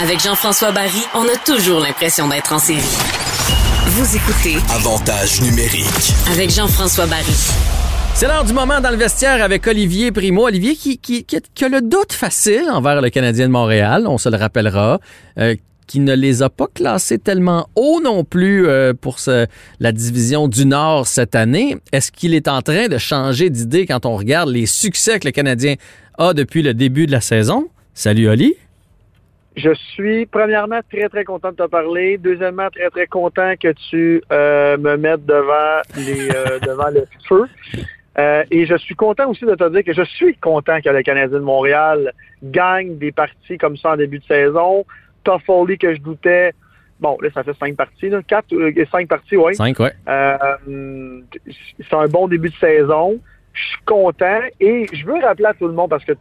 Avec Jean-François Barry, on a toujours l'impression d'être en série. Vous écoutez Avantage numérique. avec Jean-François Barry. C'est l'heure du moment dans le vestiaire avec Olivier Primo. Olivier qui, qui, qui, a- qui a le doute facile envers le Canadien de Montréal, on se le rappellera, euh, qui ne les a pas classés tellement haut non plus euh, pour ce- la division du Nord cette année. Est-ce qu'il est en train de changer d'idée quand on regarde les succès que le Canadien a depuis le début de la saison? Salut Oli. Je suis premièrement très très content de te parler. Deuxièmement, très très content que tu euh, me mettes devant les euh, devant le feu. Euh, et je suis content aussi de te dire que je suis content que le Canadien de Montréal gagne des parties comme ça en début de saison. Toffoli que je doutais. Bon, là, ça fait cinq parties, là. Quatre, euh, cinq parties, oui. Cinq, ouais. Euh, c'est un bon début de saison. Je suis content et je veux rappeler à tout le monde parce que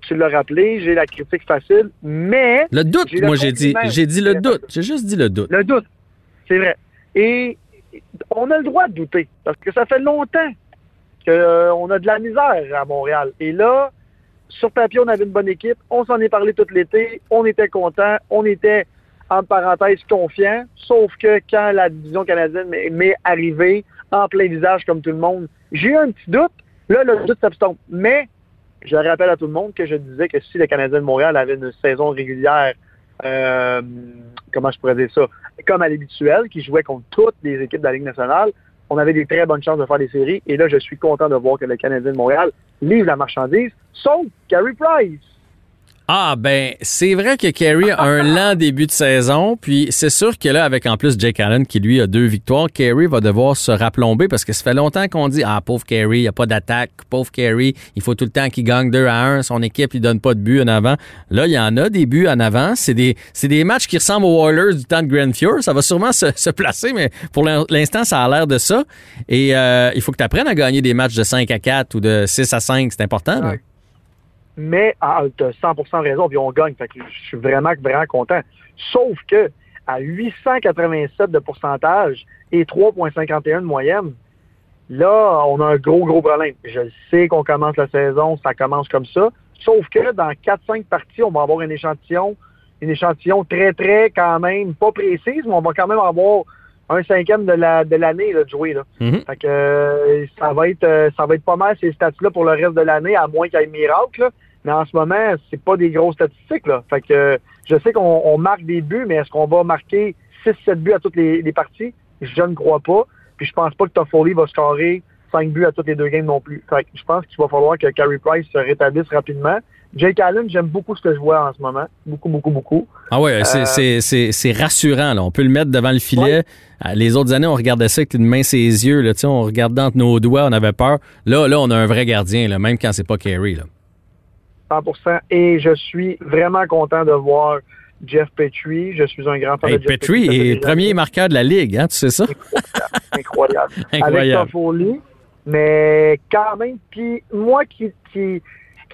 tu l'as rappelé, j'ai la critique facile, mais Le doute, moi j'ai dit. J'ai dit le doute. J'ai juste dit le doute. le doute, c'est vrai. Et on a le droit de douter parce que ça fait longtemps qu'on a de la misère à Montréal. Et là, sur papier, on avait une bonne équipe. On s'en est parlé tout l'été. On était content. On était, en parenthèse, confiant. Sauf que quand la division canadienne m'est arrivée en plein visage comme tout le monde, j'ai eu un petit doute. Là, le doute s'abstompe. Mais je rappelle à tout le monde que je disais que si le Canadien de Montréal avait une saison régulière, euh, comment je pourrais dire ça, comme à l'habituel, qui jouait contre toutes les équipes de la Ligue nationale, on avait des très bonnes chances de faire des séries. Et là, je suis content de voir que le Canadien de Montréal livre la marchandise, sauf Carey Price. Ah ben c'est vrai que Kerry a un lent début de saison, puis c'est sûr que là avec en plus Jake Allen qui lui a deux victoires, Kerry va devoir se raplomber parce que ça fait longtemps qu'on dit ah pauvre Kerry, il y a pas d'attaque, pauvre Kerry, il faut tout le temps qu'il gagne 2 à 1, son équipe lui donne pas de but en avant. Là, il y en a des buts en avant, c'est des c'est des matchs qui ressemblent aux Oilers du temps de Grand Fjord, ça va sûrement se, se placer mais pour l'in- l'instant ça a l'air de ça et euh, il faut que tu apprennes à gagner des matchs de 5 à 4 ou de 6 à 5, c'est important. là. Mais ah, tu as 100% raison, puis on gagne. Fait que je suis vraiment, vraiment content. Sauf que à 887 de pourcentage et 3,51 de moyenne, là, on a un gros, gros problème. Je sais qu'on commence la saison, ça commence comme ça. Sauf que dans 4-5 parties, on va avoir un échantillon, une échantillon très, très, quand même, pas précise, mais on va quand même avoir un cinquième de la de l'année là, de jouer. Là. Mhm. Fait que euh, ça va être euh, ça va être pas mal ces stats-là pour le reste de l'année, à moins qu'il y ait miracle. là. Mais en ce moment, c'est pas des grosses statistiques. Là. Fait que je sais qu'on on marque des buts, mais est-ce qu'on va marquer 6-7 buts à toutes les, les parties? Je ne crois pas. Puis je pense pas que Toffoli va scorer 5 buts à toutes les deux games non plus. Fait que je pense qu'il va falloir que Carey Price se rétablisse rapidement. Jake Allen, j'aime beaucoup ce que je vois en ce moment. Beaucoup, beaucoup, beaucoup. Ah ouais, c'est- Euh, c'est- rassurant. Là. On peut le mettre devant le filet. Euh, Les autres années, on regardait ça avec une main ses yeux. Là, on regardait entre nos doigts, on avait peur. Là, là, on a un vrai gardien, là, même quand c'est pas Kerry. Là. 100%. Et je suis vraiment content de voir Jeff Petrie. Je suis un grand fan Hey, de Jeff Petrie fait est premier années. marqueur de la Ligue, hein, tu sais ça? incroyable. Incroyable. Avec Toffoli. Mais quand même, puis moi qui, qui,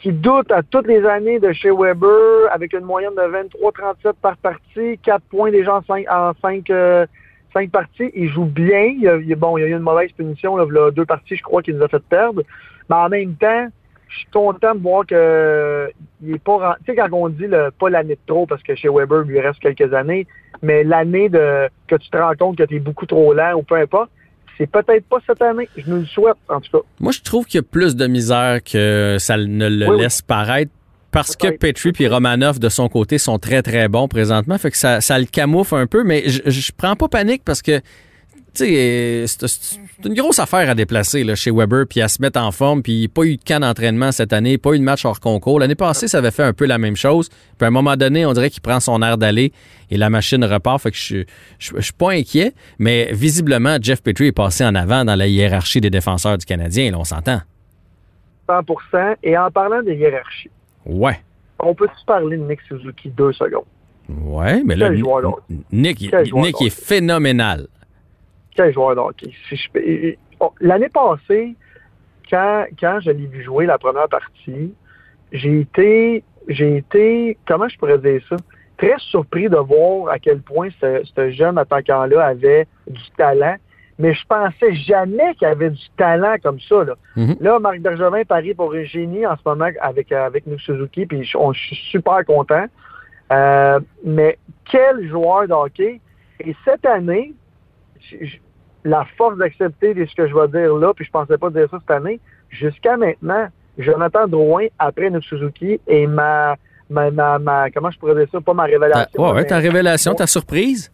qui doute à toutes les années de chez Weber, avec une moyenne de 23-37 par partie, 4 points déjà en 5, en 5, parties, il joue bien. Il y a, il y a- bon, il y a eu une mauvaise punition, là, là, deux parties, je crois, qu'il nous a fait perdre. Mais en même temps, je suis content de voir que il est pas tu sais quand on dit le, pas l'année de trop parce que chez Weber il lui reste quelques années mais l'année de que tu te rends compte que tu es beaucoup trop lent ou peu importe c'est peut-être pas cette année je nous le souhaite en tout cas Moi, je trouve qu'il y a plus de misère que ça ne le Oui, oui. laisse paraître. Parce que. Petrie et Romanov, de son côté, sont très, très bons présentement. Fait que ça, ça le camoufle un peu, mais je, je prends pas panique parce que, c'est une grosse affaire à déplacer là, chez Weber, puis à se mettre en forme, puis pas eu de camp d'entraînement cette année, pas eu de match hors concours. L'année passée, ça avait fait un peu la même chose. Puis à un moment donné, on dirait qu'il prend son air d'aller et la machine repart. Fait que je, je, je suis pas inquiet, mais visiblement, Jeff Petrie est passé en avant dans la hiérarchie des défenseurs du Canadien, là, on s'entend. 100% et en parlant des hiérarchies Ouais. on peut-tu parler de Nick Suzuki deux secondes? Ouais, mais là. Nick, Nick est phénoménal. Quel joueur de hockey? Si oh, l'année passée quand quand je l'ai vu jouer la première partie j'ai été j'ai été comment je pourrais dire ça? Très surpris de voir à quel point ce, ce jeune attaquant-là avait du talent. Mais je pensais jamais qu'il avait du talent comme ça. Là, Mhm. là Marc Bergevin parie pour un génie en ce moment avec, avec Nick Suzuki, puis je, suis super content. Euh, mais quel joueur de hockey? Et cette année, la force d'accepter ce que je vais dire là, puis je pensais pas dire ça cette année, jusqu'à maintenant, Jonathan Drouin, après Nick Suzuki, est ma, ma, ma, ma- comment je pourrais dire ça, pas ma révélation. ouais, ouais, mais- ta révélation, ta surprise?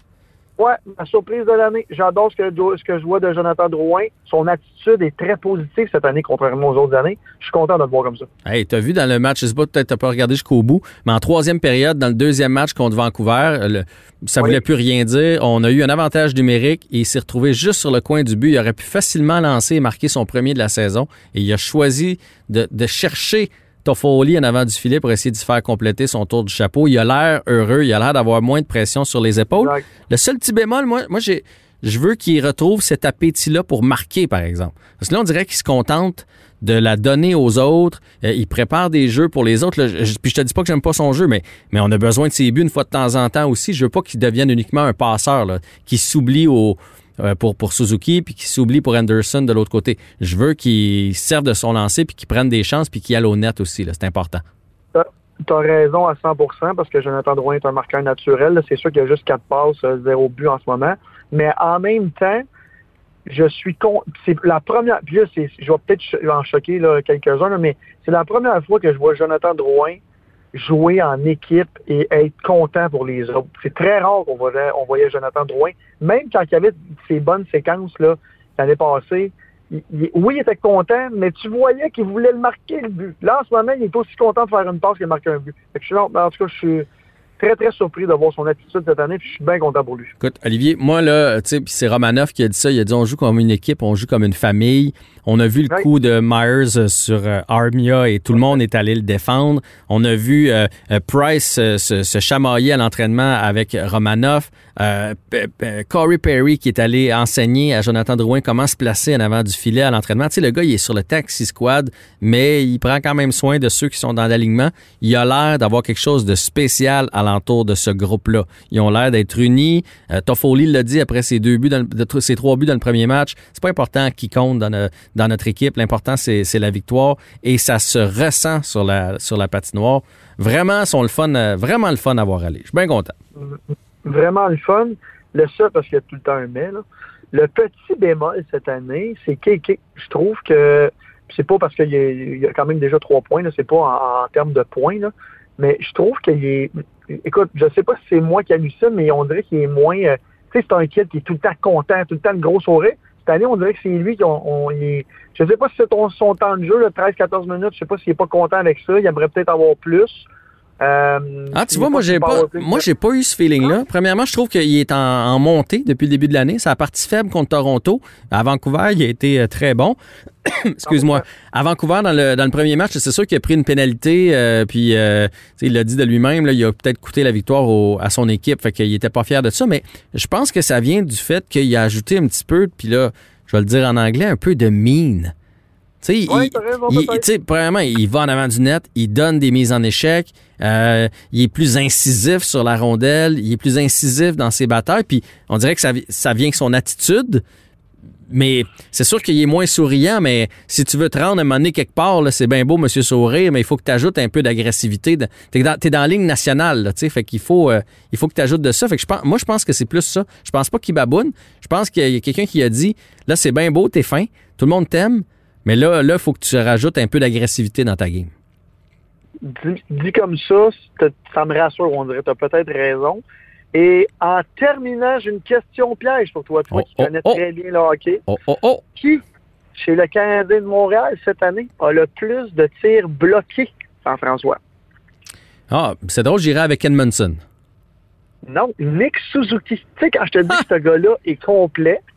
Ouais, ma surprise de l'année. J'adore ce que, ce que je vois de Jonathan Drouin. Son attitude est très positive cette année, contrairement aux autres années. Je suis content de le voir comme ça. Hey, t'as vu dans le match, je sais pas, peut-être t'as pas regardé jusqu'au bout, mais en troisième période, dans le deuxième match contre Vancouver, le- ça Oui. voulait plus rien dire. On a eu un avantage numérique et il s'est retrouvé juste sur le coin du but. Il aurait pu facilement lancer et marquer son premier de la saison. Et il a choisi de, de chercher Toffoli en avant du filet pour essayer de se faire compléter son tour du chapeau. Il a l'air heureux, il a l'air d'avoir moins de pression sur les épaules. Exact. Le seul petit bémol, moi, moi j'ai, je veux qu'il retrouve cet appétit-là pour marquer, par exemple. Parce que là, on dirait qu'il se contente de la donner aux autres. Euh, il prépare des jeux pour les autres. là. Je- puis je te dis pas que j'aime pas son jeu, mais, mais on a besoin de ses buts une fois de temps en temps aussi. Je veux pas qu'il devienne uniquement un passeur, qui s'oublie au, pour, pour Suzuki, puis qui s'oublie pour Anderson de l'autre côté. Je veux qu'il serve de son lancer, puis qu'il prenne des chances, puis qu'il aille au net aussi. C'est important. Tu as raison à 100% parce que Jonathan Drouin est un marqueur naturel. C'est sûr qu'il y a juste quatre passes, euh, zéro but en ce moment. Mais en même temps, je suis con. C'est la première. Puis là, je vais peut-être en choquer quelques-uns, mais c'est la première fois que je vois Jonathan Drouin jouer en équipe et être content pour les autres. C'est très rare qu'on voyait, on voyait Jonathan Drouin, même quand il y avait ces bonnes séquences là l'année passée. oui, il était content, mais tu voyais qu'il voulait le marquer le but. Là, en ce moment, il est aussi content de faire une passe que de marquer un but. En tout cas, je suis très, très surpris de voir son attitude cette année, puis je suis bien content pour lui. Écoute, Olivier, moi, là, tu sais, c'est Romanov qui a dit ça. Il a dit on joue comme une équipe, on joue comme une famille. On a vu le coup de Myers euh, sur euh, Armia et tout le monde est allé le défendre. On a vu euh, Price euh, se, se chamailler à l'entraînement avec P- Corey Perry qui est allé enseigner à Jonathan Drouin comment se placer en avant du filet à l'entraînement. Tu sais, le gars, il est sur le taxi squad, mais il prend quand même soin de ceux qui sont dans l'alignement. Il a l'air d'avoir quelque chose de spécial de ce groupe-là. Ils ont l'air d'être unis. Euh, Toffoli l'a dit après ses deux buts, ses trois buts dans le premier match. C'est pas important qui compte dans, dans notre équipe. L'important, c'est la victoire et ça se ressent sur la, patinoire. Vraiment, sont le fun, euh, vraiment le fun à voir aller. Je suis bien content. Vraiment le fun. Le seul, parce qu'il y a tout le temps un mais. Le petit bémol cette année, c'est Kéké. Je trouve que c'est pas parce qu'il y, a- quand même déjà trois points, c'est pas en, termes de points, mais je trouve qu'il est. Écoute, je sais pas si c'est moi qui hallucine, mais on dirait qu'il est moins. euh, tu sais, c'est un kid qui est tout le temps content, tout le temps de gros sourire. Cette année, on dirait que c'est lui qui on, on- est- Je sais pas si c'est son temps de jeu, là, 13-14 minutes, je sais pas s'il est pas content avec ça. Il aimerait peut-être avoir plus. Euh, Ah, tu vois, moi, j'ai pas, moi, j'ai pas eu ce feeling-là. Premièrement, je trouve qu'il est en, en montée depuis le début de l'année. Ça a parti faible contre Toronto. À Vancouver, il a été euh, très bon. Excuse-moi. À Vancouver, dans le, dans le premier match, c'est sûr qu'il a pris une pénalité. euh, puis, euh, il l'a dit de lui-même, là, il a peut-être coûté la victoire au- à son équipe. Fait qu'il était pas fier de ça. Mais je pense que ça vient du fait qu'il a ajouté un petit peu, puis là, je vais le dire en anglais, un peu de mine. Tu sais, premièrement, il va en avant du net, il donne des mises en échec, euh, il est plus incisif sur la rondelle, il est plus incisif dans ses batailles, puis on dirait que ça, vi- ça vient avec son attitude. Mais c'est sûr qu'il est moins souriant, mais si tu veux te rendre à un moment donné quelque part, c'est bien beau, Monsieur Sourire, mais il faut que tu ajoutes un peu d'agressivité. T'es dans, t'es dans la ligne nationale, tu sais, fait qu'il faut, euh, il faut que tu ajoutes de ça. Fait que je pense, moi, je pense que c'est plus ça. Je pense pas qu'il baboune. Je pense qu'il y a quelqu'un qui a dit, là, c'est bien beau, t'es fin, tout le monde t'aime, mais là, là, il faut que tu rajoutes un peu d'agressivité dans ta game. dit, dit comme ça, ça me rassure, on dirait. Tu as peut-être raison. Et en terminant, j'ai une question piège pour toi, toi Oh, qui oh, connais oh. très bien le hockey. Oh, oh, oh! Qui, chez le Canadien de Montréal cette année, a le plus de tirs bloqués, Jean-François? Ah, c'est drôle, j'irai avec Edmondson. Non, Nick Suzuki. Tu sais, quand je te dis que ce gars-là est complet,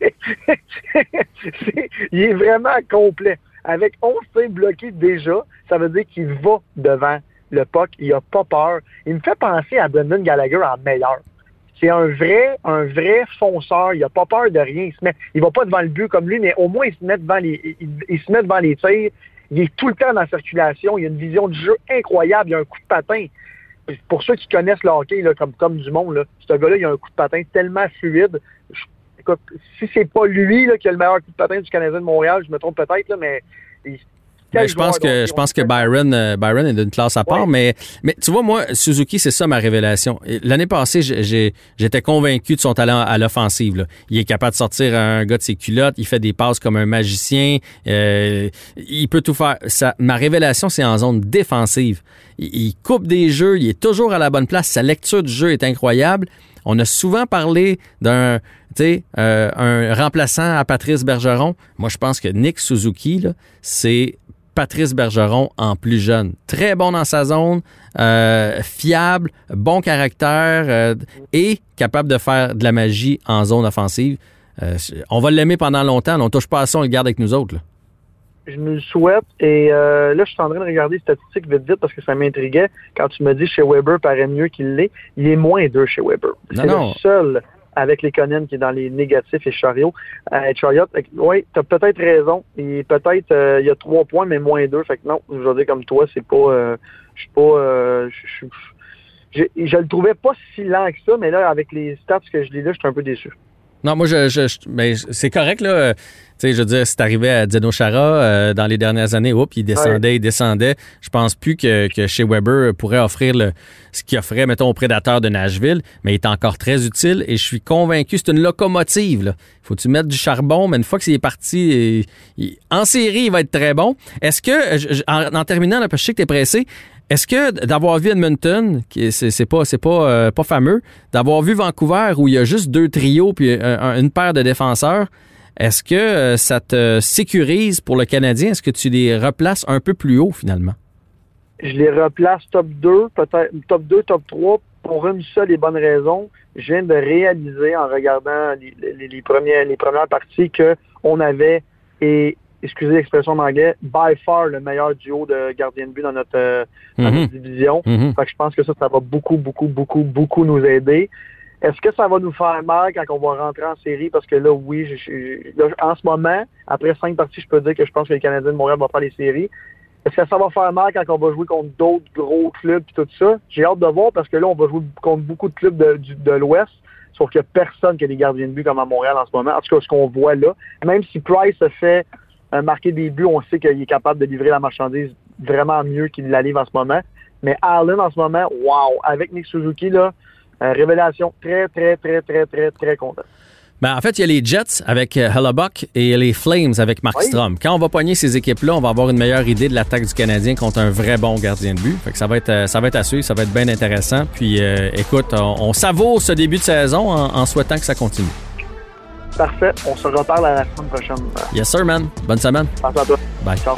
il est vraiment complet. Avec 11 tirs bloqués déjà, ça veut dire qu'il va devant le puck. Il a pas peur. Il me fait penser à Brendan Gallagher en meilleur. C'est un vrai, un vrai fonceur. Il a pas peur de rien. Il se met, il va pas devant le but comme lui, mais au moins il se met devant les, il, il se met devant les tirs. Il est tout le temps dans la circulation. Il a une vision du jeu incroyable. Il a un coup de patin. Pour ceux qui connaissent le hockey là, comme, comme du monde, ce gars-là, il a un coup de patin tellement fluide. Je- écoute, si c'est pas lui là, qui a le meilleur coup de patin du Canadien de Montréal, je me trompe peut-être, mais Ben, je pense que je pense que Byron euh, Byron est d'une classe à part, mais mais tu vois moi Suzuki c'est ça ma révélation. L'année passée j'étais convaincu de son talent à l'offensive. Il est capable de sortir un gars de ses culottes, il fait des passes comme un magicien, euh, il peut tout faire. Ça, ma révélation c'est en zone défensive. il coupe des jeux, il est toujours à la bonne place, sa lecture du jeu est incroyable. On a souvent parlé d'un euh, un remplaçant à Patrice Bergeron. Moi, je pense que Nick Suzuki, c'est Patrice Bergeron en plus jeune. Très bon dans sa zone, euh, fiable, bon caractère euh, et capable de faire de la magie en zone offensive. on va l'aimer pendant longtemps. On ne touche pas à ça, on le garde avec nous autres. Je me le souhaite. Et là, je suis en train de regarder les statistiques vite vite parce que ça m'intriguait. Quand tu me dis chez Weber paraît mieux qu'il l'est, il est moins deux chez Weber. C'est le seul avec les Conan qui est dans les négatifs et Chariot. Euh, Chariot, oui, tu as peut-être raison. Et peut-être euh, il y a trois points, mais moins deux. Fait que non, je veux dire comme toi, c'est pas. Euh, je suis pas. Euh, je, je, le trouvais pas si lent que ça, mais là, avec les stats que je lis là, je suis un peu déçu. Non, moi, je, je, mais c'est correct, là. Tu sais, je veux dire, c'est arrivé à Dino Chara euh, dans les dernières années. Oups, il descendait, il descendait. Je pense plus que, que chez Weber pourrait offrir le, ce qu'il offrait, mettons, aux prédateurs de Nashville, mais il est encore très utile et je suis convaincu, c'est une locomotive, là. Faut-tu mettre du charbon, mais une fois qu'il est parti, en série, il va être très bon. Est-ce que, en, terminant, là, parce que je sais que tu es pressé, est-ce que d'avoir vu Edmonton, qui c'est pas c'est pas euh, pas fameux, d'avoir vu Vancouver où il y a juste deux trios puis euh, une paire de défenseurs, est-ce que euh, ça te sécurise pour le Canadien? Est-ce que tu les replaces un peu plus haut finalement? Je les replace top 2, peut-être top 2, top 3 pour une seule et bonne raison. Je viens de réaliser en regardant les, les, premières les premières parties que on avait excusez l'expression en anglais, by far le meilleur duo de gardien de but dans notre, euh, mhm. division. Mhm. Fait que je pense que ça, ça va beaucoup, beaucoup, beaucoup, beaucoup nous aider. Est-ce que ça va nous faire mal quand on va rentrer en série? Parce que là, oui, en ce moment, après cinq parties, je peux dire que je pense que les Canadiens de Montréal vont faire les séries. Est-ce que ça va faire mal quand on va jouer contre d'autres gros clubs et tout ça? J'ai hâte de voir parce que là, on va jouer contre beaucoup de clubs de, de l'Ouest. Sauf qu'il n'y a personne qui a des gardiens de but comme à Montréal en ce moment. En tout cas, ce qu'on voit là. Même si Price a fait marquer des buts, on sait qu'il est capable de livrer la marchandise vraiment mieux qu'il la livre en ce moment. Mais Allen, en ce moment, wow, avec Nick Suzuki, là, euh, révélation très, très, très, très, très, très content. Ben, en fait, il y a les Jets avec euh, Hellebuck et les Flames avec Mark Strom. Quand on va pogner ces équipes-là, on va avoir une meilleure idée de l'attaque du Canadien contre un vrai bon gardien de but. Fait que ça va être euh, ça va être à suivre, ça va être bien intéressant. Puis écoute, on, savoure ce début de saison en souhaitant que ça continue. Parfait. On se reparle à la semaine prochaine. Yes, sir, man. Bonne semaine. Merci à toi. Bye. Ciao.